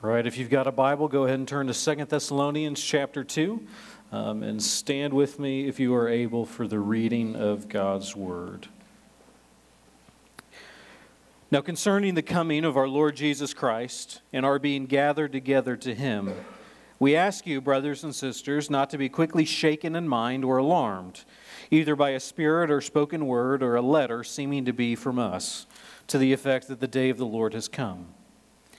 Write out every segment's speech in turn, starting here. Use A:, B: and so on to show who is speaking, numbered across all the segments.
A: Right, if you've got a Bible, go ahead and turn to Second Thessalonians chapter 2 um, and stand with me if you are able for the reading of God's Word. Now, concerning the coming of our Lord Jesus Christ and our being gathered together to Him, we ask you, brothers and sisters, not to be quickly shaken in mind or alarmed, either by a spirit or spoken word or a letter seeming to be from us, to the effect that the day of the Lord has come.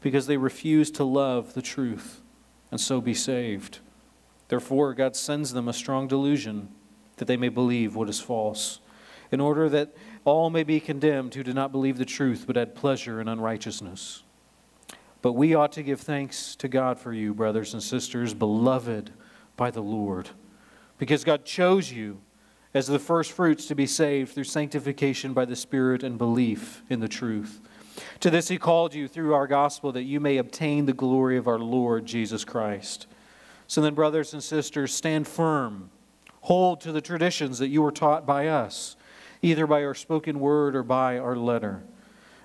A: because they refuse to love the truth and so be saved. Therefore, God sends them a strong delusion that they may believe what is false, in order that all may be condemned who do not believe the truth but had pleasure in unrighteousness. But we ought to give thanks to God for you, brothers and sisters, beloved by the Lord, because God chose you as the first fruits to be saved through sanctification by the Spirit and belief in the truth. To this he called you through our gospel that you may obtain the glory of our Lord Jesus Christ. So then, brothers and sisters, stand firm. Hold to the traditions that you were taught by us, either by our spoken word or by our letter.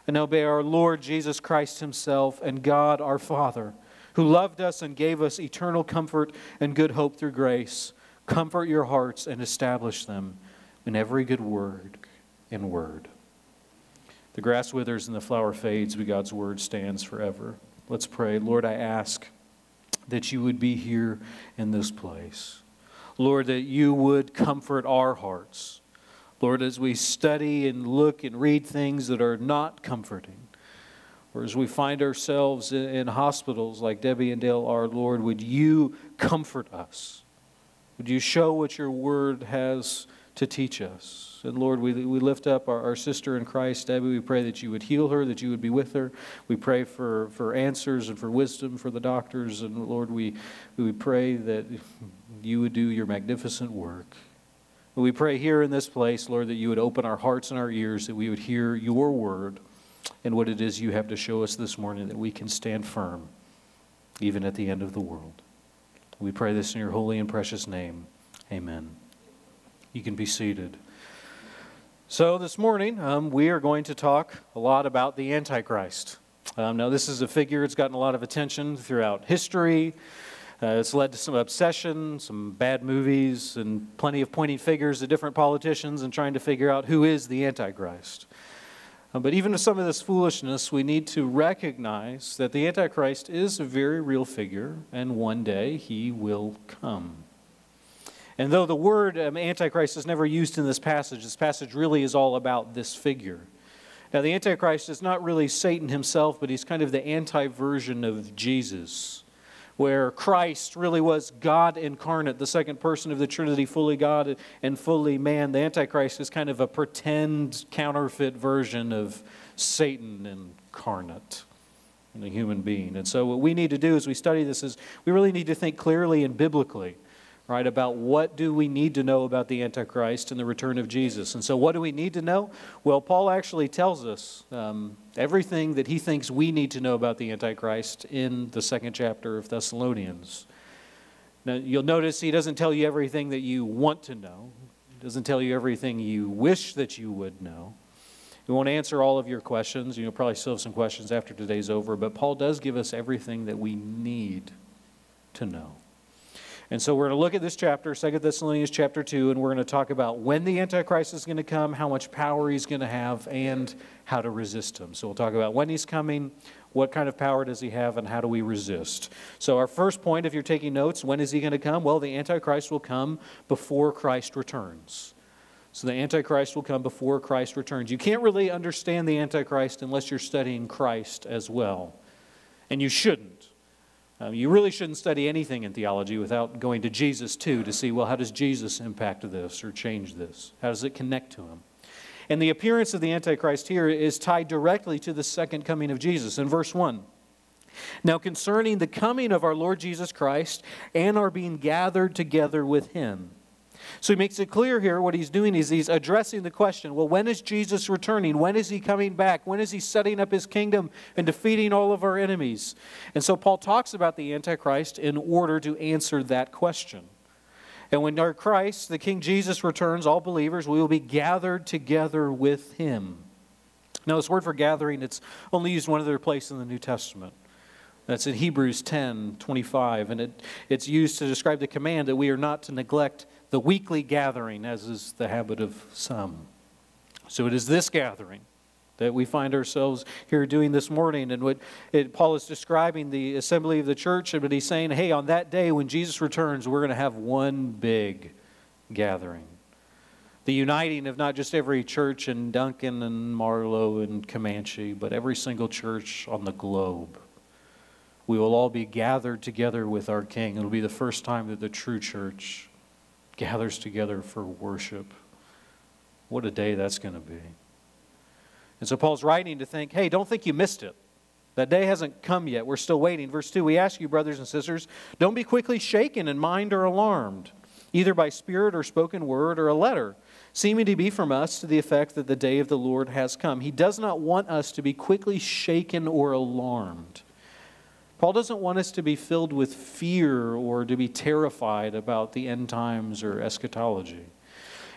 A: And obey our Lord Jesus Christ himself and God our Father, who loved us and gave us eternal comfort and good hope through grace. Comfort your hearts and establish them in every good word and word. The grass withers and the flower fades, but God's word stands forever. Let's pray. Lord, I ask that you would be here in this place. Lord, that you would comfort our hearts. Lord, as we study and look and read things that are not comforting, or as we find ourselves in, hospitals like Debbie and Dale are, Lord, would you comfort us? Would you show what your word has to teach us? And Lord, we, we lift up our, our sister in Christ, Debbie. We pray that you would heal her, that you would be with her. We pray for, for answers and for wisdom for the doctors. And Lord, we, we pray that you would do your magnificent work. We pray here in this place, Lord, that you would open our hearts and our ears, that we would hear your word and what it is you have to show us this morning, that we can stand firm even at the end of the world. We pray this in your holy and precious name. Amen. You can be seated. So, this morning, um, we are going to talk a lot about the Antichrist. Um, now, this is a figure that's gotten a lot of attention throughout history. Uh, it's led to some obsession, some bad movies, and plenty of pointing fingers at different politicians and trying to figure out who is the Antichrist. Uh, but even with some of this foolishness, we need to recognize that the Antichrist is a very real figure, and one day he will come. And though the word um, Antichrist is never used in this passage, this passage really is all about this figure. Now, the Antichrist is not really Satan himself, but he's kind of the anti version of Jesus, where Christ really was God incarnate, the second person of the Trinity, fully God and fully man. The Antichrist is kind of a pretend counterfeit version of Satan incarnate in a human being. And so, what we need to do as we study this is we really need to think clearly and biblically right, about what do we need to know about the Antichrist and the return of Jesus. And so, what do we need to know? Well, Paul actually tells us um, everything that he thinks we need to know about the Antichrist in the second chapter of Thessalonians. Now, you'll notice he doesn't tell you everything that you want to know, he doesn't tell you everything you wish that you would know. He won't answer all of your questions. You'll probably still have some questions after today's over, but Paul does give us everything that we need to know. And so we're going to look at this chapter, 2 Thessalonians chapter 2, and we're going to talk about when the Antichrist is going to come, how much power he's going to have, and how to resist him. So we'll talk about when he's coming, what kind of power does he have, and how do we resist? So, our first point, if you're taking notes, when is he going to come? Well, the Antichrist will come before Christ returns. So, the Antichrist will come before Christ returns. You can't really understand the Antichrist unless you're studying Christ as well. And you shouldn't. Um, you really shouldn't study anything in theology without going to Jesus too to see, well, how does Jesus impact this or change this? How does it connect to him? And the appearance of the Antichrist here is tied directly to the second coming of Jesus. In verse 1, now concerning the coming of our Lord Jesus Christ and our being gathered together with him. So he makes it clear here what he's doing is he's addressing the question well, when is Jesus returning? When is he coming back? When is he setting up his kingdom and defeating all of our enemies? And so Paul talks about the Antichrist in order to answer that question. And when our Christ, the King Jesus, returns, all believers, we will be gathered together with him. Now, this word for gathering, it's only used one other place in the New Testament. That's in Hebrews 10 25. And it, it's used to describe the command that we are not to neglect the weekly gathering, as is the habit of some. So it is this gathering that we find ourselves here doing this morning. And what it, Paul is describing the assembly of the church, but he's saying, hey, on that day when Jesus returns, we're going to have one big gathering. The uniting of not just every church in Duncan and Marlow and Comanche, but every single church on the globe. We will all be gathered together with our King. It'll be the first time that the true church gathers together for worship. What a day that's going to be. And so Paul's writing to think, hey, don't think you missed it. That day hasn't come yet. We're still waiting. Verse 2 We ask you, brothers and sisters, don't be quickly shaken in mind or alarmed, either by spirit or spoken word or a letter, seeming to be from us to the effect that the day of the Lord has come. He does not want us to be quickly shaken or alarmed. Paul doesn't want us to be filled with fear or to be terrified about the end times or eschatology.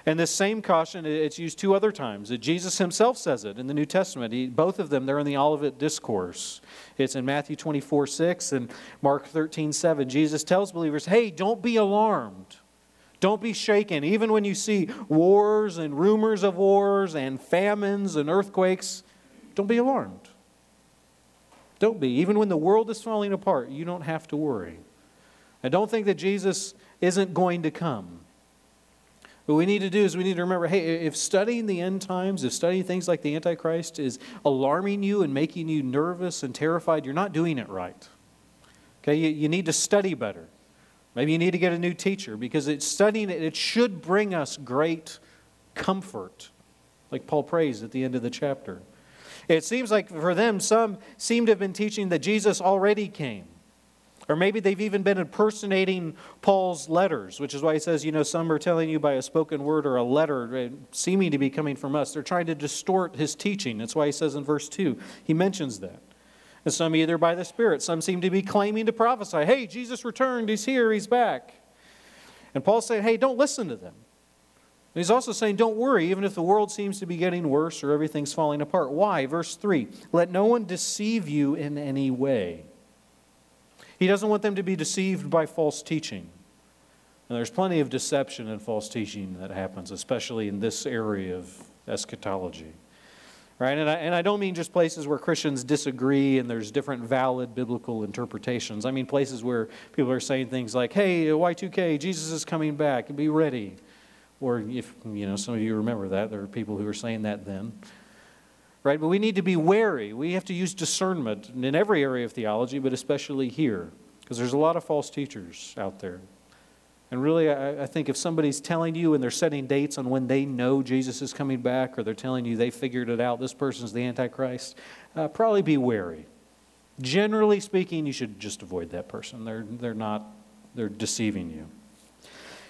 A: And this same caution, it's used two other times. Jesus himself says it in the New Testament. He, both of them, they're in the Olivet Discourse. It's in Matthew 24, 6 and Mark 13, 7. Jesus tells believers, hey, don't be alarmed. Don't be shaken. Even when you see wars and rumors of wars and famines and earthquakes, don't be alarmed. Don't be. Even when the world is falling apart, you don't have to worry. I don't think that Jesus isn't going to come. What we need to do is we need to remember hey, if studying the end times, if studying things like the Antichrist is alarming you and making you nervous and terrified, you're not doing it right. Okay, you, you need to study better. Maybe you need to get a new teacher because it's studying it, it should bring us great comfort, like Paul prays at the end of the chapter. It seems like for them, some seem to have been teaching that Jesus already came. Or maybe they've even been impersonating Paul's letters, which is why he says, you know, some are telling you by a spoken word or a letter uh, seeming to be coming from us. They're trying to distort his teaching. That's why he says in verse 2, he mentions that. And some either by the Spirit, some seem to be claiming to prophesy, hey, Jesus returned, he's here, he's back. And Paul's saying, hey, don't listen to them. He's also saying, don't worry, even if the world seems to be getting worse or everything's falling apart. Why? Verse 3 Let no one deceive you in any way. He doesn't want them to be deceived by false teaching. And there's plenty of deception and false teaching that happens, especially in this area of eschatology. Right? And I, and I don't mean just places where Christians disagree and there's different valid biblical interpretations. I mean places where people are saying things like, hey, Y2K, Jesus is coming back, be ready. Or if, you know, some of you remember that, there are people who were saying that then right? But we need to be wary. We have to use discernment in every area of theology, but especially here, because there's a lot of false teachers out there. And really, I, I, think if somebody's telling you and they're setting dates on when they know Jesus is coming back, or they're telling you they figured it out, this person's the Antichrist, uh, probably be wary. Generally speaking, you should just avoid that person. They're, they're not, they're deceiving you.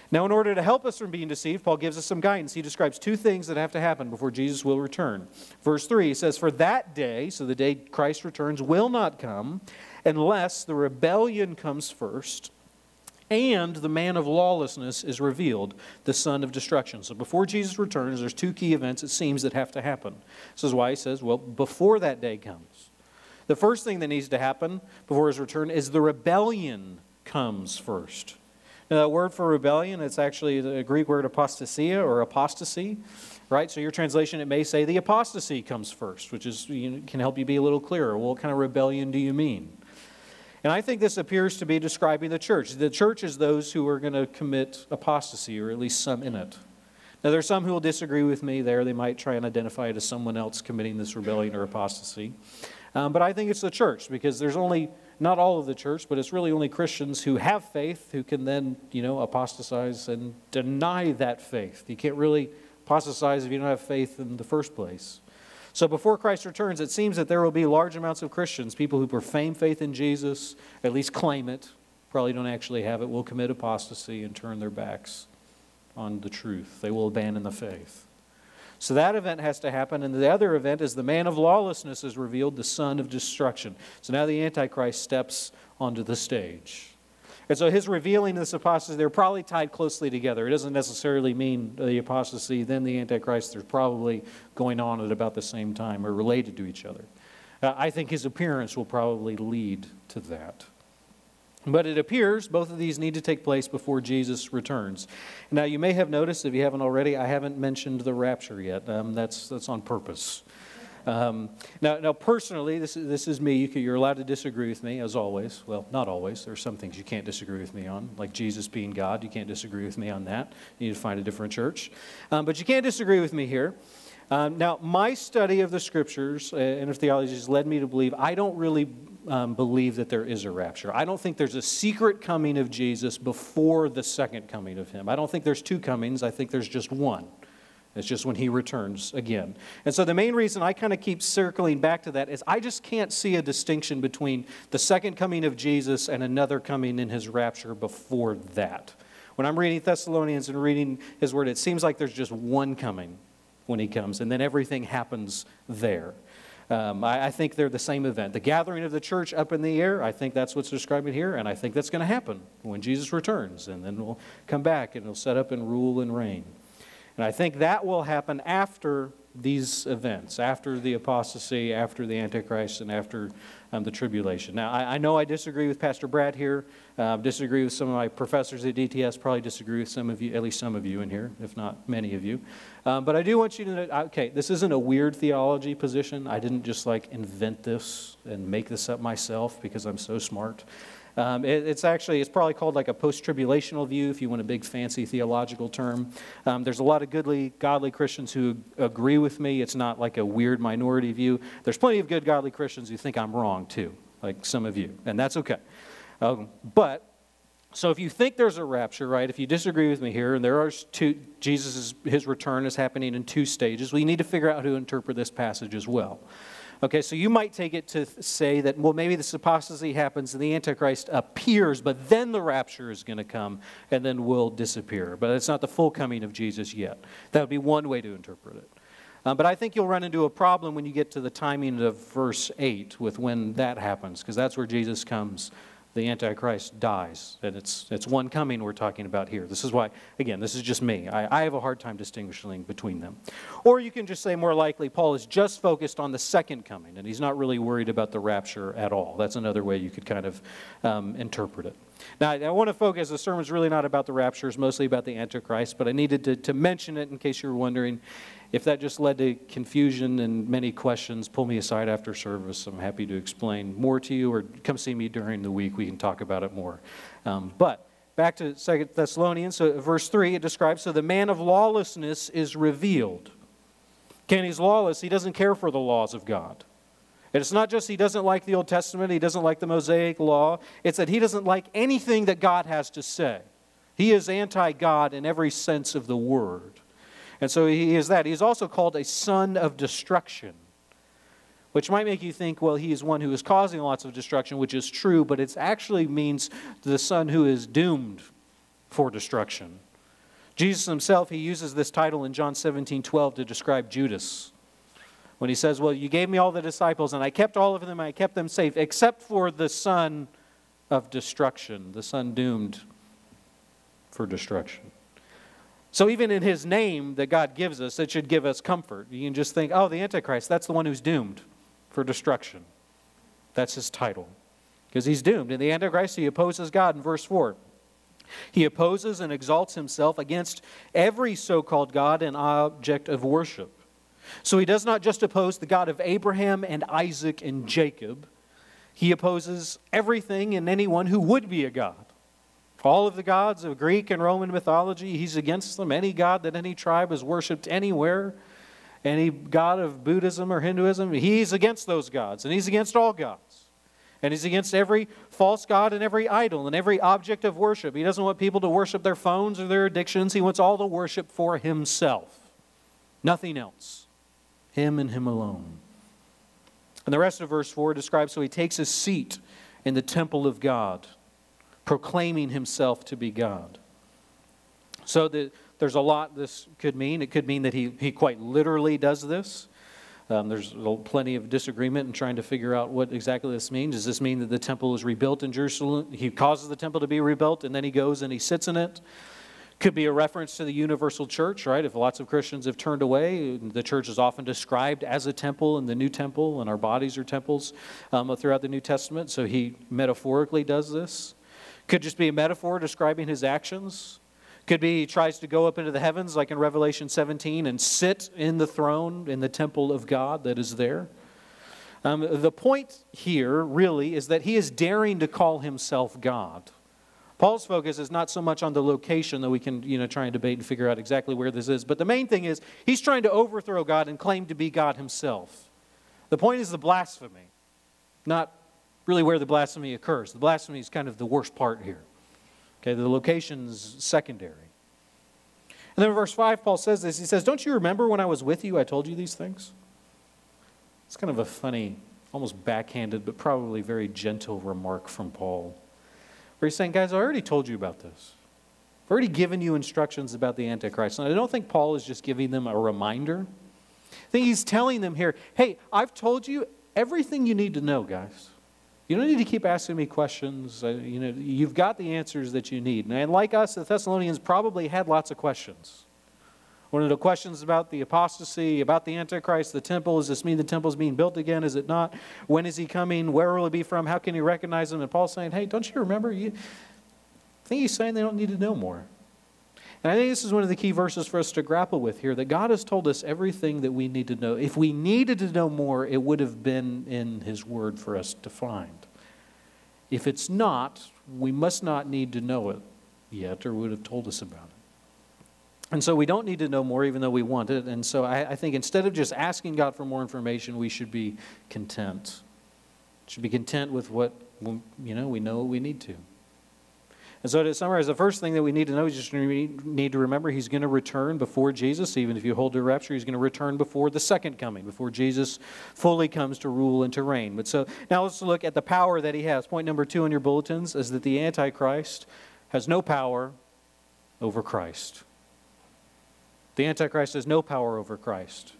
A: Now, in order to help us from being deceived, Paul gives us some guidance. He describes two things that have to happen before Jesus will return. Verse 3 he says, For that day, so the day Christ returns, will not come unless the rebellion comes first and the man of lawlessness is revealed, the son of destruction. So before Jesus returns, there's two key events, it seems, that have to happen. This is why he says, Well, before that day comes. The first thing that needs to happen before his return is the rebellion comes first. Now, that word for rebellion, it's actually the Greek word apostasia or apostasy, right? So your translation, it may say the apostasy comes first, which is you know, can help you be a little clearer. What kind of rebellion do you mean? And I think this appears to be describing the church. The church is those who are going to commit apostasy, or at least some in it. Now, there are some who will disagree with me there. They might try and identify it as someone else committing this rebellion or apostasy. Um, but I think it's the church because there's only, not all of the church, but it's really only Christians who have faith who can then, you know, apostatize and deny that faith. You can't really apostatize if you don't have faith in the first place. So before Christ returns, it seems that there will be large amounts of Christians, people who profane faith in Jesus, at least claim it, probably don't actually have it, will commit apostasy and turn their backs on the truth. They will abandon the faith. So that event has to happen. And the other event is the man of lawlessness is revealed, the son of destruction. So now the Antichrist steps onto the stage. And so his revealing this apostasy, they're probably tied closely together. It doesn't necessarily mean the apostasy, then the Antichrist. They're probably going on at about the same time or related to each other. Uh, I think his appearance will probably lead to that. But it appears both of these need to take place before Jesus returns. Now, you may have noticed, if you haven't already, I haven't mentioned the rapture yet. Um, that's, that's on purpose. Um, now, now, personally, this is, this is me. You can, you're allowed to disagree with me, as always. Well, not always. There are some things you can't disagree with me on, like Jesus being God. You can't disagree with me on that. You need to find a different church. Um, but you can't disagree with me here. Um, now, my study of the scriptures uh, and of theology has led me to believe I don't really um, believe that there is a rapture. I don't think there's a secret coming of Jesus before the second coming of him. I don't think there's two comings, I think there's just one. It's just when he returns again. And so the main reason I kind of keep circling back to that is I just can't see a distinction between the second coming of Jesus and another coming in his rapture before that. When I'm reading Thessalonians and reading his word, it seems like there's just one coming when he comes, and then everything happens there. Um, I, I, think they're the same event. The gathering of the church up in the air, I think that's what's describing here, and I think that's going to happen when Jesus returns, and then we'll come back and he'll set up and rule and reign. And I think that will happen after these events, after the apostasy, after the Antichrist, and after um, the tribulation. Now, I, I, know I disagree with Pastor Brad here, uh, disagree with some of my professors at DTS, probably disagree with some of you, at least some of you in here, if not many of you. Um, but I do want you to know okay, this isn't a weird theology position. I didn't just like invent this and make this up myself because I'm so smart. Um, it, it's actually, it's probably called like a post-tribulational view, if you want a big fancy theological term. Um, there's a lot of goodly, godly Christians who agree with me. It's not like a weird minority view. There's plenty of good, godly Christians who think I'm wrong too, like some of you, and that's okay. Um, but so if you think there's a rapture, right? If you disagree with me here, and there are two, Jesus' his return is happening in two stages, we need to figure out how to interpret this passage as well. Okay, so you might take it to say that, well, maybe this apostasy happens and the Antichrist appears, but then the rapture is going to come and then will disappear. But it's not the full coming of Jesus yet. That would be one way to interpret it. Um, but I think you'll run into a problem when you get to the timing of verse 8 with when that happens, because that's where Jesus comes the Antichrist dies. And it's, it's one coming we're talking about here. This is why, again, this is just me. I, I have a hard time distinguishing between them. Or you can just say more likely, Paul is just focused on the second coming, and he's not really worried about the rapture at all. That's another way you could kind of um, interpret it. Now, I want to focus, the sermon's really not about the rapture, it's mostly about the Antichrist, but I needed to, to mention it in case you were wondering. If that just led to confusion and many questions, pull me aside after service. I'm happy to explain more to you, or come see me during the week. We can talk about it more. Um, but back to Second Thessalonians, so verse 3, it describes so the man of lawlessness is revealed. Ken, he's lawless. He doesn't care for the laws of God. And it's not just he doesn't like the Old Testament, he doesn't like the Mosaic law, it's that he doesn't like anything that God has to say. He is anti God in every sense of the word. And so he is that. He's also called a son of destruction, which might make you think, well, he is one who is causing lots of destruction, which is true, but it actually means the son who is doomed for destruction. Jesus himself, he uses this title in John 17 12 to describe Judas. When he says, Well, you gave me all the disciples, and I kept all of them, I kept them safe, except for the son of destruction, the son doomed for destruction. So, even in his name that God gives us, it should give us comfort. You can just think, oh, the Antichrist, that's the one who's doomed for destruction. That's his title. Because he's doomed. In the Antichrist, he opposes God in verse 4. He opposes and exalts himself against every so called God and object of worship. So he does not just oppose the God of Abraham and Isaac and Jacob, he opposes everything and anyone who would be a God. All of the gods of Greek and Roman mythology, he's against them. Any god that any tribe has worshipped anywhere, any god of Buddhism or Hinduism, he's against those gods, and he's against all gods. And he's against every false god and every idol and every object of worship. He doesn't want people to worship their phones or their addictions. He wants all the worship for himself, nothing else. Him and him alone. And the rest of verse 4 describes so he takes his seat in the temple of God, proclaiming himself to be God. So the, there's a lot this could mean. It could mean that he, he quite literally does this. Um, there's plenty of disagreement in trying to figure out what exactly this means. Does this mean that the temple is rebuilt in Jerusalem? He causes the temple to be rebuilt, and then he goes and he sits in it. Could be a reference to the universal church, right? If lots of Christians have turned away, the church is often described as a temple and the new temple, and our bodies are temples um, throughout the New Testament. So he metaphorically does this. Could just be a metaphor describing his actions. Could be he tries to go up into the heavens, like in Revelation 17, and sit in the throne in the temple of God that is there. Um, the point here, really, is that he is daring to call himself God. Paul's focus is not so much on the location, though we can you know, try and debate and figure out exactly where this is. But the main thing is he's trying to overthrow God and claim to be God himself. The point is the blasphemy, not really where the blasphemy occurs. The blasphemy is kind of the worst part here. Okay, the location's secondary. And then in verse 5, Paul says this. He says, Don't you remember when I was with you, I told you these things? It's kind of a funny, almost backhanded, but probably very gentle remark from Paul where he's saying, guys, I already told you about this. I've already given you instructions about the Antichrist. And I don't think Paul is just giving them a reminder. I think he's telling them here, hey, I've told you everything you need to know, guys. You don't need to keep asking me questions. You know, you've got the answers that you need. And like us, the Thessalonians probably had lots of questions. One of the questions about the apostasy, about the Antichrist, the temple, does this mean the temple is being built again? Is it not? When is he coming? Where will he be from? How can you recognize him? And Paul's saying, hey, don't you remember? You, I think he's saying they don't need to know more. And I think this is one of the key verses for us to grapple with here that God has told us everything that we need to know. If we needed to know more, it would have been in his word for us to find. If it's not, we must not need to know it yet or would have told us about it. And so we don't need to know more, even though we want it. And so I, I, think instead of just asking God for more information, we should be content. Should be content with what you know we know we need to. And so to summarize, the first thing that we need to know is just need to remember He's going to return before Jesus. Even if you hold to rapture, He's going to return before the second coming, before Jesus fully comes to rule and to reign. But so now let's look at the power that He has. Point number two in your bulletins is that the Antichrist has no power over Christ. The Antichrist has no power over Christ.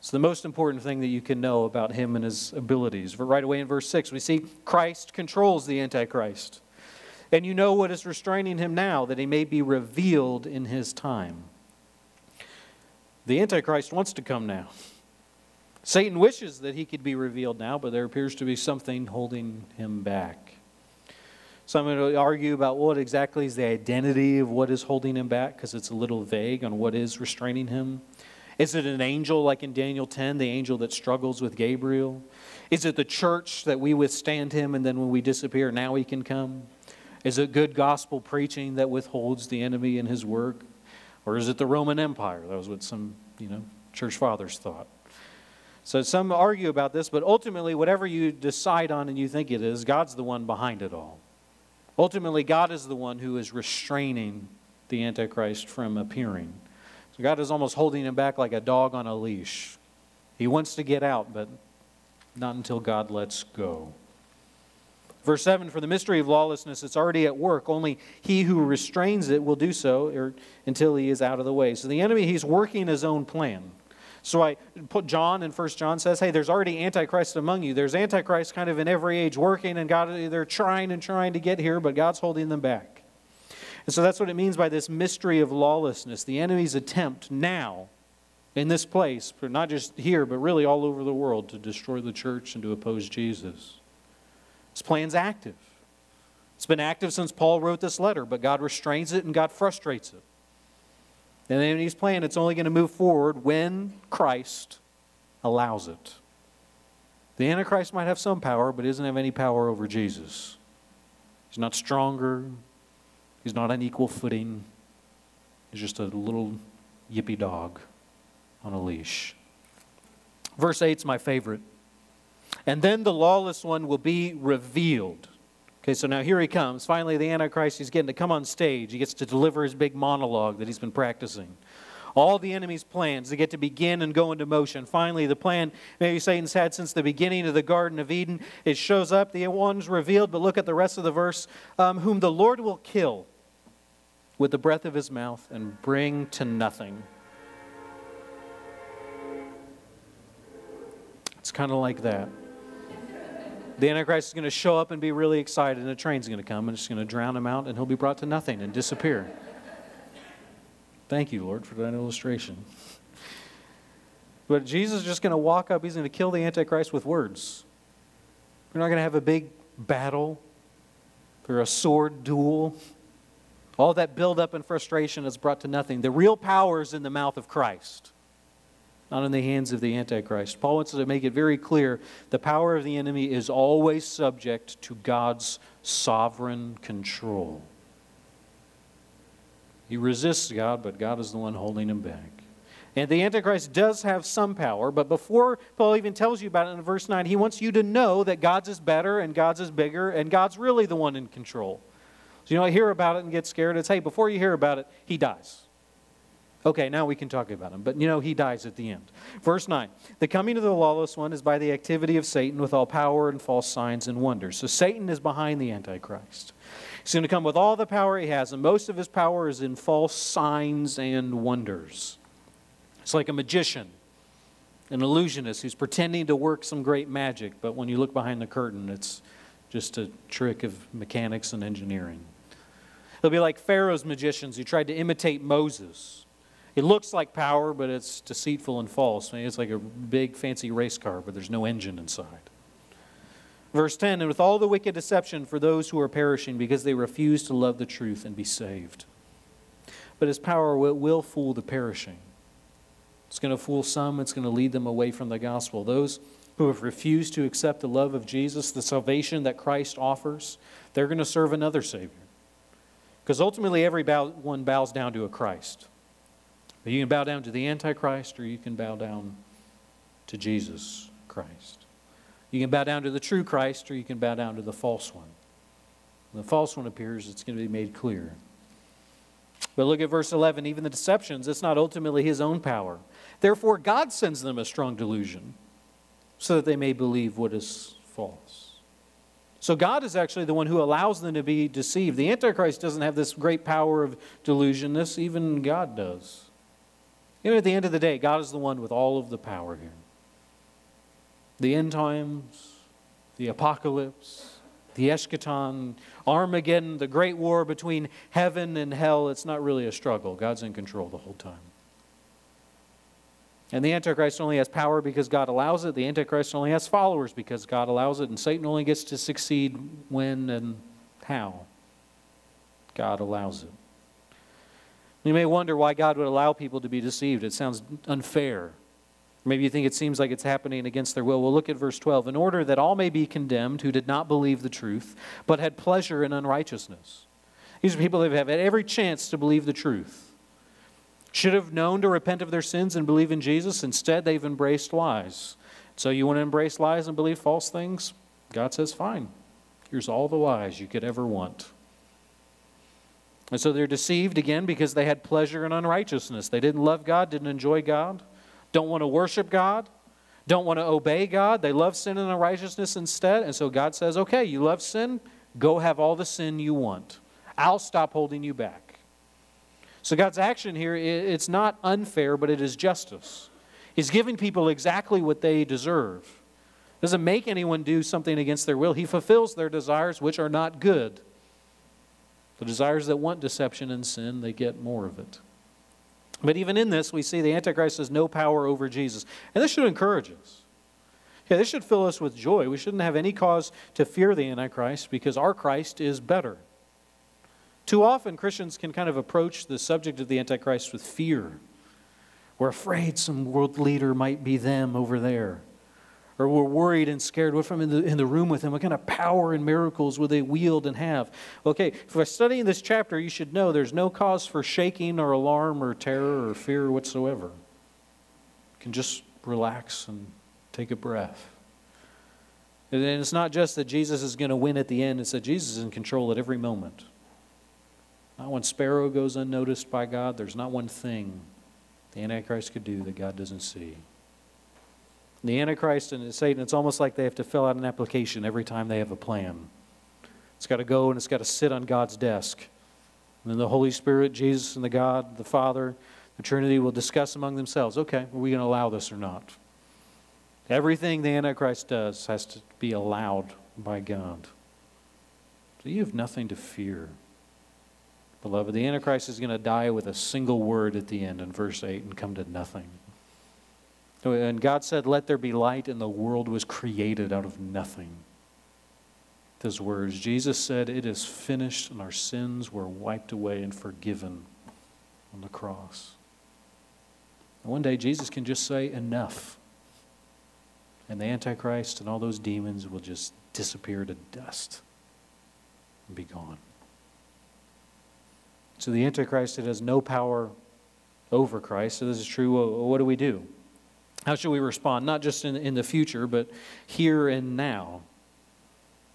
A: It's the most important thing that you can know about him and his abilities. But right away in verse 6, we see Christ controls the Antichrist. And you know what is restraining him now, that he may be revealed in his time. The Antichrist wants to come now. Satan wishes that he could be revealed now, but there appears to be something holding him back. So I'm going to argue about what exactly is the identity of what is holding him back because it's a little vague on what is restraining him. Is it an angel like in Daniel 10, the angel that struggles with Gabriel? Is it the church that we withstand him and then when we disappear, now he can come? Is it good gospel preaching that withholds the enemy and his work? Or is it the Roman Empire? That was what some, you know, church fathers thought. So some argue about this, but ultimately, whatever you decide on and you think it is, God's the one behind it all. Ultimately, God is the one who is restraining the Antichrist from appearing. So God is almost holding him back like a dog on a leash. He wants to get out, but not until God lets go. Verse 7 For the mystery of lawlessness, it's already at work. Only he who restrains it will do so or, until he is out of the way. So the enemy, he's working his own plan. So I put John in First John says, hey, there's already Antichrist among you. There's Antichrist kind of in every age working, and God, they're trying and trying to get here, but God's holding them back. And so that's what it means by this mystery of lawlessness. The enemy's attempt now in this place, not just here, but really all over the world, to destroy the church and to oppose Jesus. His plan's active. It's been active since Paul wrote this letter, but God restrains it and God frustrates it. And then he's plan, it's only going to move forward when Christ allows it. The Antichrist might have some power, but he doesn't have any power over Jesus. He's not stronger. He's not on equal footing. He's just a little yippy dog on a leash. Verse 8 is my favorite. And then the lawless one will be revealed. Okay, so now here he comes. Finally, the Antichrist, he's getting to come on stage. He gets to deliver his big monologue that he's been practicing. All the enemy's plans, they get to begin and go into motion. Finally, the plan maybe Satan's had since the beginning of the Garden of Eden, it shows up. The one's revealed, but look at the rest of the verse. Um, whom the Lord will kill with the breath of his mouth and bring to nothing. It's kind of like that. The Antichrist is going to show up and be really excited, and a train's going to come and it's going to drown him out, and he'll be brought to nothing and disappear. Thank you, Lord, for that illustration. But Jesus is just going to walk up, he's going to kill the Antichrist with words. We're not going to have a big battle or a sword duel. All that buildup and frustration is brought to nothing. The real power is in the mouth of Christ not in the hands of the Antichrist. Paul wants to make it very clear the power of the enemy is always subject to God's sovereign control. He resists God, but God is the one holding him back. And the Antichrist does have some power, but before Paul even tells you about it in verse 9, he wants you to know that God's is better and God's is bigger and God's really the one in control. So, you know, I hear about it and get scared. It's, hey, before you hear about it, he dies. Okay, now we can talk about him. But you know, he dies at the end. Verse 9 The coming of the lawless one is by the activity of Satan with all power and false signs and wonders. So Satan is behind the Antichrist. He's going to come with all the power he has, and most of his power is in false signs and wonders. It's like a magician, an illusionist who's pretending to work some great magic, but when you look behind the curtain, it's just a trick of mechanics and engineering. It'll be like Pharaoh's magicians who tried to imitate Moses. It looks like power, but it's deceitful and false. I mean, it's like a big fancy race car, but there's no engine inside. Verse 10 And with all the wicked deception for those who are perishing because they refuse to love the truth and be saved. But his power will, will fool the perishing. It's going to fool some, it's going to lead them away from the gospel. Those who have refused to accept the love of Jesus, the salvation that Christ offers, they're going to serve another Savior. Because ultimately, every bow, one bows down to a Christ. But you can bow down to the Antichrist or you can bow down to Jesus Christ. You can bow down to the true Christ or you can bow down to the false one. When the false one appears, it's going to be made clear. But look at verse 11. Even the deceptions, it's not ultimately his own power. Therefore, God sends them a strong delusion so that they may believe what is false. So, God is actually the one who allows them to be deceived. The Antichrist doesn't have this great power of delusion, this even God does. You know, at the end of the day, God is the one with all of the power here. The end times, the apocalypse, the eschaton, Armageddon, the great war between heaven and hell, it's not really a struggle. God's in control the whole time. And the Antichrist only has power because God allows it. The Antichrist only has followers because God allows it. And Satan only gets to succeed when and how God allows it. You may wonder why God would allow people to be deceived. It sounds unfair. Maybe you think it seems like it's happening against their will. Well, look at verse 12. In order that all may be condemned who did not believe the truth, but had pleasure in unrighteousness. These are people that have had every chance to believe the truth. Should have known to repent of their sins and believe in Jesus. Instead, they've embraced lies. So, you want to embrace lies and believe false things? God says, fine. Here's all the lies you could ever want. And so they're deceived again because they had pleasure in unrighteousness. They didn't love God, didn't enjoy God, don't want to worship God, don't want to obey God. They love sin and unrighteousness instead. And so God says, okay, you love sin, go have all the sin you want. I'll stop holding you back. So God's action here, it's not unfair, but it is justice. He's giving people exactly what they deserve. Doesn't make anyone do something against their will. He fulfills their desires, which are not good. The desires that want deception and sin, they get more of it. But even in this, we see the Antichrist has no power over Jesus. And this should encourage us. Yeah, this should fill us with joy. We shouldn't have any cause to fear the Antichrist because our Christ is better. Too often, Christians can kind of approach the subject of the Antichrist with fear. We're afraid some world leader might be them over there. Or we're worried and scared. What if I'm in the, in the room with them? What kind of power and miracles will they wield and have? Okay, if we're studying this chapter, you should know there's no cause for shaking or alarm or terror or fear whatsoever. You can just relax and take a breath. And it's not just that Jesus is going to win at the end, it's that Jesus is in control at every moment. Not one sparrow goes unnoticed by God. There's not one thing the Antichrist could do that God doesn't see. The Antichrist and Satan, it's almost like they have to fill out an application every time they have a plan. It's got to go and it's got to sit on God's desk. And then the Holy Spirit, Jesus, and the God, the Father, the Trinity will discuss among themselves okay, are we going to allow this or not? Everything the Antichrist does has to be allowed by God. So you have nothing to fear. Beloved, the Antichrist is going to die with a single word at the end in verse 8 and come to nothing. And God said, Let there be light, and the world was created out of nothing. Those words. Jesus said, It is finished, and our sins were wiped away and forgiven on the cross. And one day, Jesus can just say, Enough. And the Antichrist and all those demons will just disappear to dust and be gone. So the Antichrist it has no power over Christ. So this is true. What do we do? How should we respond? Not just in, in the future, but here and now.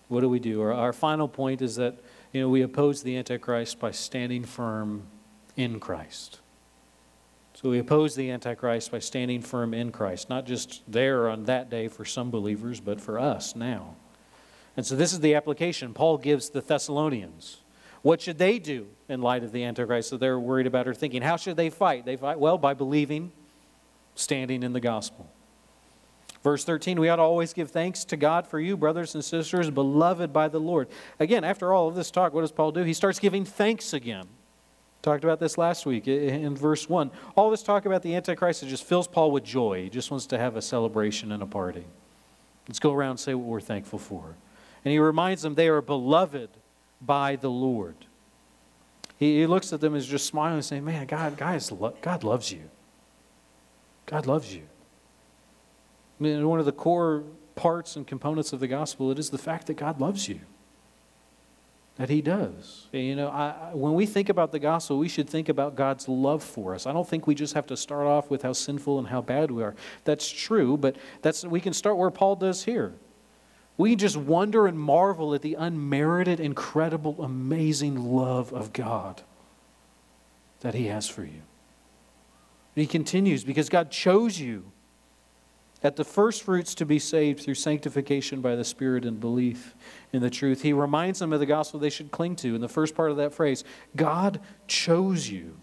A: What do we do? Our, our final point is that you know, we oppose the Antichrist by standing firm in Christ. So we oppose the Antichrist by standing firm in Christ, not just there on that day for some believers, but for us now. And so this is the application Paul gives the Thessalonians. What should they do in light of the Antichrist that they're worried about or thinking? How should they fight? They fight, well, by believing, standing in the gospel. Verse 13, we ought to always give thanks to God for you, brothers and sisters, beloved by the Lord. Again, after all of this talk, what does Paul do? He starts giving thanks again. Talked about this last week in verse 1. All this talk about the Antichrist it just fills Paul with joy. He just wants to have a celebration and a party. Let's go around and say what we're thankful for. And he reminds them they are beloved by the Lord. He, he looks at them and is just smiling and saying, Man, God, guys, God loves you. God loves you. I mean, one of the core parts and components of the gospel, it is the fact that God loves you. That He does. You know, I, when we think about the gospel, we should think about God's love for us. I don't think we just have to start off with how sinful and how bad we are. That's true, but that's we can start where Paul does here. We just wonder and marvel at the unmerited, incredible, amazing love of God that He has for you. And he continues because God chose you at the first fruits to be saved through sanctification by the Spirit and belief in the truth. He reminds them of the gospel they should cling to in the first part of that phrase God chose you.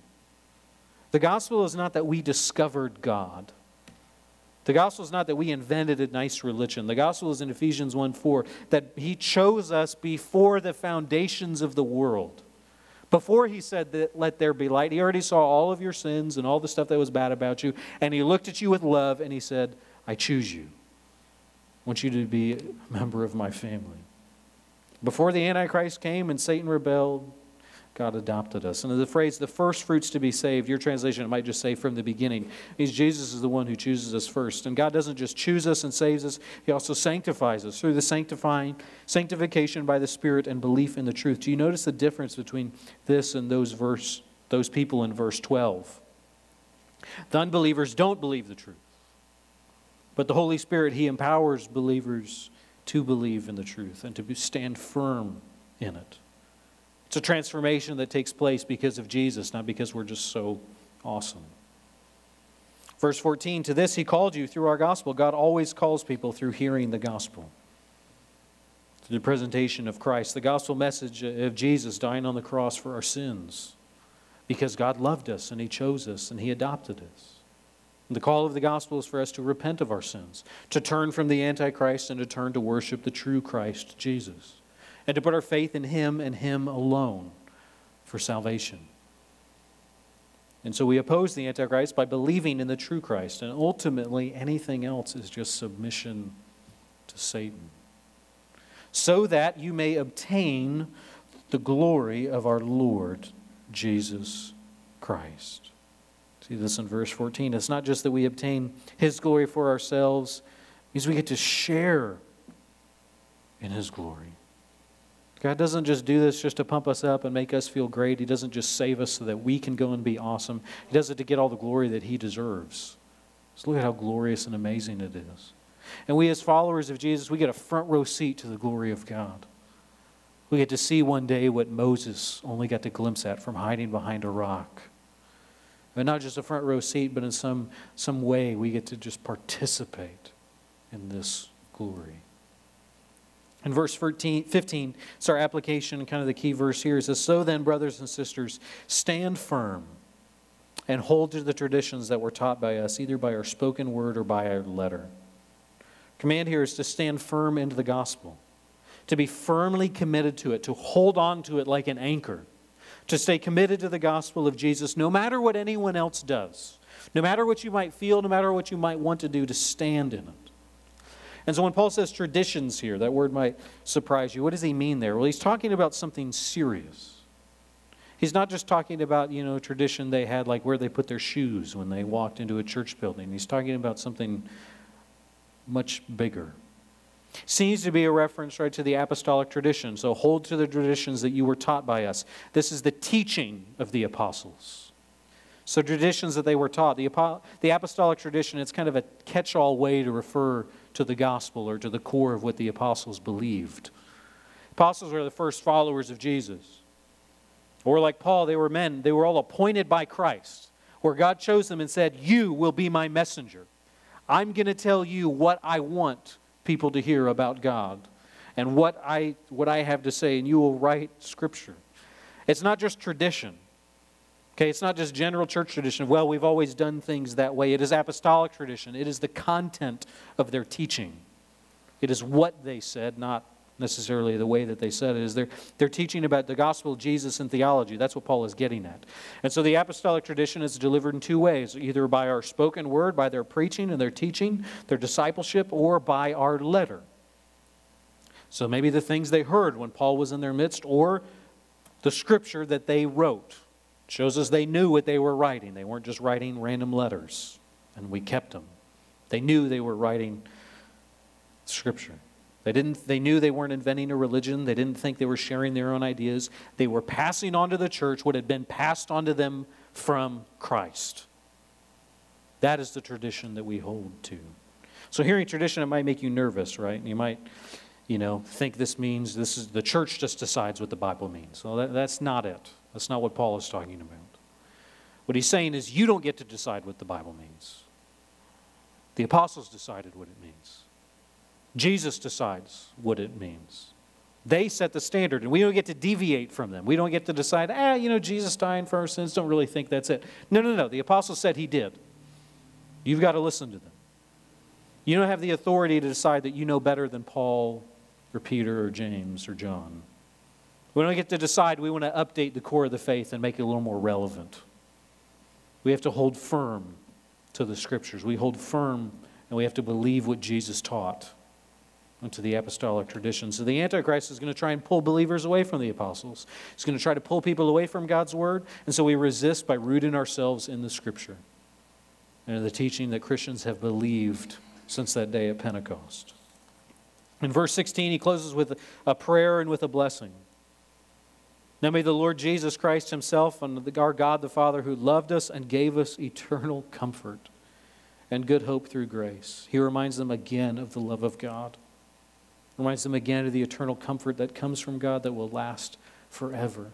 A: The gospel is not that we discovered God. The gospel is not that we invented a nice religion. The gospel is in Ephesians 1 4 that He chose us before the foundations of the world. Before He said that, let there be light, He already saw all of your sins and all the stuff that was bad about you. And He looked at you with love and He said, I choose you. I want you to be a member of my family. Before the Antichrist came and Satan rebelled, God adopted us. And the phrase, the first fruits to be saved, your translation, might just say from the beginning, means Jesus is the one who chooses us first. And God doesn't just choose us and saves us, He also sanctifies us through the sanctifying, sanctification by the Spirit and belief in the truth. Do you notice the difference between this and those verse, those people in verse 12? The unbelievers don't believe the truth. But the Holy Spirit, He empowers believers to believe in the truth and to stand firm in it. It's a transformation that takes place because of Jesus, not because we're just so awesome. Verse 14 To this he called you through our gospel. God always calls people through hearing the gospel, through the presentation of Christ, the gospel message of Jesus dying on the cross for our sins, because God loved us and he chose us and he adopted us. And the call of the gospel is for us to repent of our sins, to turn from the Antichrist and to turn to worship the true Christ, Jesus and to put our faith in Him and Him alone for salvation. And so we oppose the Antichrist by believing in the true Christ. And ultimately, anything else is just submission to Satan, so that you may obtain the glory of our Lord Jesus Christ. See this in verse 14. It's not just that we obtain his glory for ourselves, it means we get to share in his glory. God doesn't just do this just to pump us up and make us feel great. He doesn't just save us so that we can go and be awesome. He does it to get all the glory that He deserves. Just look at how glorious and amazing it is. And we, as followers of Jesus, we get a front row seat to the glory of God. We get to see one day what Moses only got to glimpse at from hiding behind a rock. And not just a front row seat, but in some, some way we get to just participate in this glory. In verse 14, 15, it's our application, kind of the key verse here. It says, So then, brothers and sisters, stand firm and hold to the traditions that were taught by us, either by our spoken word or by our letter. Command here is to stand firm into the gospel, to be firmly committed to it, to hold on to it like an anchor, to stay committed to the gospel of Jesus no matter what anyone else does, no matter what you might feel, no matter what you might want to do, to stand in it. And so when Paul says traditions here, that word might surprise you. What does he mean there? Well, he's talking about something serious. He's not just talking about, you know, tradition they had like where they put their shoes when they walked into a church building. He's talking about something much bigger. Seems to be a reference right to the apostolic tradition. So hold to the traditions that you were taught by us. This is the teaching of the apostles. So traditions that they were taught. The, the apostolic tradition, it's kind of a catch-all way to refer to the gospel or to the core of what the apostles believed. Apostles were the first followers of Jesus. Or like Paul, they were men, they were all appointed by Christ, where God chose them and said, You will be my messenger. I'm going to tell you what I want people to hear about God and what I, what I have to say, and you will write scripture. It's not just tradition. Okay, it's not just general church tradition. Well, we've always done things that way. It is apostolic tradition. It is the content of their teaching. It is what they said, not necessarily the way that they said it. Is they're, teaching about the gospel of Jesus and theology. That's what Paul is getting at. And so the apostolic tradition is delivered in two ways either by our spoken word, by their preaching and their teaching, their discipleship, or by our letter. So maybe the things they heard when Paul was in their midst, or the scripture that they wrote shows us they knew what they were writing. They weren't just writing random letters, and we kept them. They knew they were writing Scripture. They, didn't, they knew they weren't inventing a religion. They didn't think they were sharing their own ideas. They were passing on to the church what had been passed on to them from Christ. That is the tradition that we hold to. So, hearing tradition, it might make you nervous, right? And you might, you know, think this means this is the church just decides what the Bible means. Well, that, that's not it. That's not what Paul is talking about. What he's saying is, you don't get to decide what the Bible means. The apostles decided what it means. Jesus decides what it means. They set the standard, and we don't get to deviate from them. We don't get to decide, ah, you know, Jesus dying for our sins, don't really think that's it. No, no, no. The apostles said he did. You've got to listen to them. You don't have the authority to decide that you know better than Paul or Peter or James or John. We don't get to decide we want to update the core of the faith and make it a little more relevant. We have to hold firm to the scriptures. We hold firm and we have to believe what Jesus taught into the apostolic tradition. So the Antichrist is going to try and pull believers away from the apostles. He's going to try to pull people away from God's word. And so we resist by rooting ourselves in the scripture and in the teaching that Christians have believed since that day at Pentecost. In verse 16, he closes with a prayer and with a blessing. Now may the Lord Jesus Christ Himself and our God the Father, who loved us and gave us eternal comfort and good hope through grace, He reminds them again of the love of God. Reminds them again of the eternal comfort that comes from God that will last forever.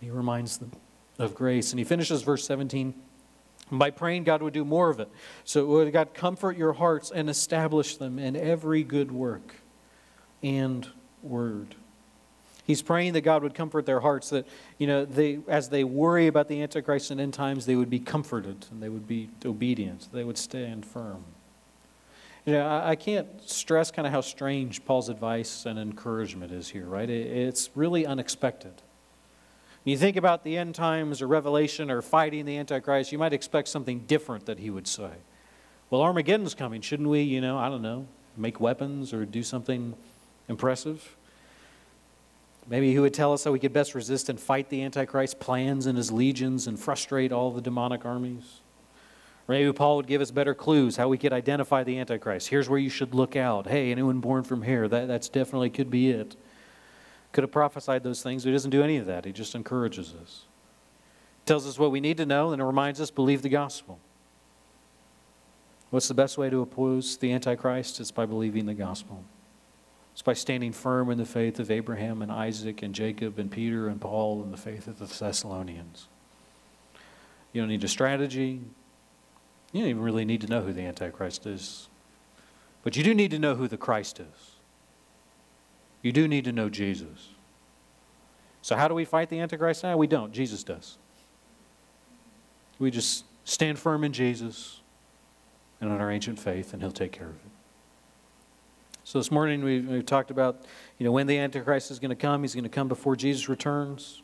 A: He reminds them of grace. And he finishes verse 17 by praying God would do more of it. So would God comfort your hearts and establish them in every good work and word. He's praying that God would comfort their hearts, that, you know, they, as they worry about the Antichrist and end times, they would be comforted and they would be obedient. They would stand firm. You know, I, I can't stress kind of how strange Paul's advice and encouragement is here, right? It, it's really unexpected. When you think about the end times or Revelation or fighting the Antichrist, you might expect something different that he would say. Well, Armageddon's coming. Shouldn't we, you know, I don't know, make weapons or do something impressive. Maybe he would tell us how we could best resist and fight the Antichrist plans and his legions and frustrate all the demonic armies. Or maybe Paul would give us better clues how we could identify the Antichrist. Here's where you should look out. Hey, anyone born from here, that that's definitely could be it. Could have prophesied those things, but he doesn't do any of that. He just encourages us. Tells us what we need to know, and it reminds us believe the gospel. What's the best way to oppose the Antichrist? It's by believing the gospel. It's by standing firm in the faith of Abraham and Isaac and Jacob and Peter and Paul and the faith of the Thessalonians. You don't need a strategy. You don't even really need to know who the Antichrist is. But you do need to know who the Christ is. You do need to know Jesus. So, how do we fight the Antichrist now? We don't. Jesus does. We just stand firm in Jesus and on our ancient faith, and He'll take care of it. So this morning we, we talked about, you know, when the Antichrist is going to come. He's going to come before Jesus returns.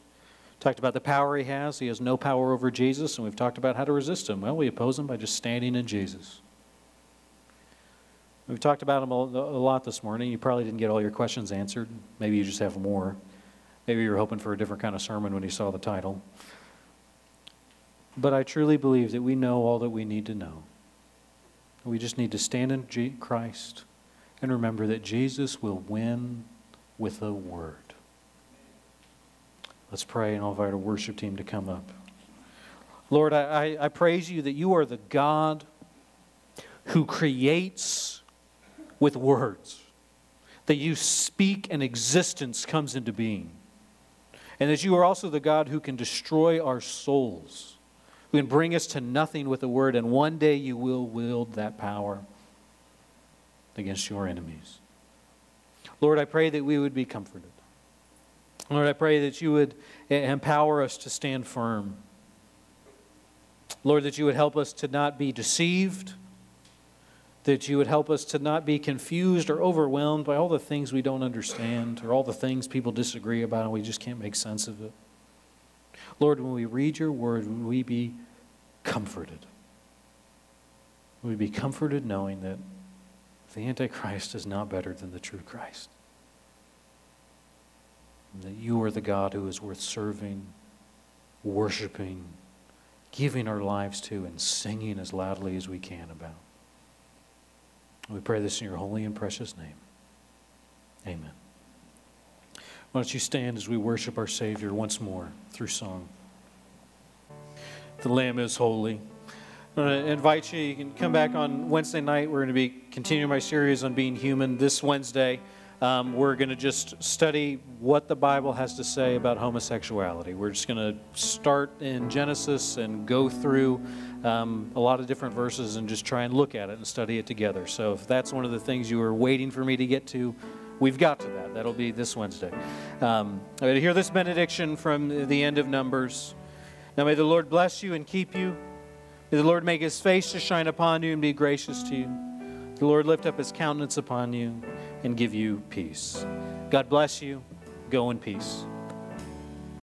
A: Talked about the power he has. He has no power over Jesus, and we've talked about how to resist him. Well, we oppose him by just standing in Jesus. We've talked about him a lot this morning. You probably didn't get all your questions answered. Maybe you just have more. Maybe you were hoping for a different kind of sermon when you saw the title. But I truly believe that we know all that we need to know. We just need to stand in Christ and remember that Jesus will win with a word. Let's pray, and I'll invite our worship team to come up. Lord, I, I, praise you that you are the God who creates with words, that you speak and existence comes into being, and that you are also the God who can destroy our souls, who can bring us to nothing with a word, and one day you will wield that power against your enemies. Lord, I pray that we would be comforted. Lord, I pray that you would empower us to stand firm. Lord, that you would help us to not be deceived, that you would help us to not be confused or overwhelmed by all the things we don't understand or all the things people disagree about and we just can't make sense of it. Lord, when we read your word, would we be comforted? Would we be comforted knowing that the Antichrist is not better than the true Christ? that you are the God who is worth serving, worshiping, giving our lives to, and singing as loudly as we can about. We pray this in your holy and precious name. Amen. Why don't you stand as we worship our Savior once more through song? The Lamb is holy. I'm going to invite you. You can come back on Wednesday night. We're going to be continuing my series on being human this Wednesday um, we're going to just study what the Bible has to say about homosexuality. We're just going to start in Genesis and go through um, a lot of different verses and just try and look at it and study it together. So if that's one of the things you were waiting for me to get to, we've got to that. That'll be this Wednesday. Um, i want to hear this benediction from the end of Numbers. Now may the Lord bless you and keep you. May the Lord make his face to shine upon you and be gracious to you. The Lord lift up his countenance upon you and give you peace. God bless you. Go in peace.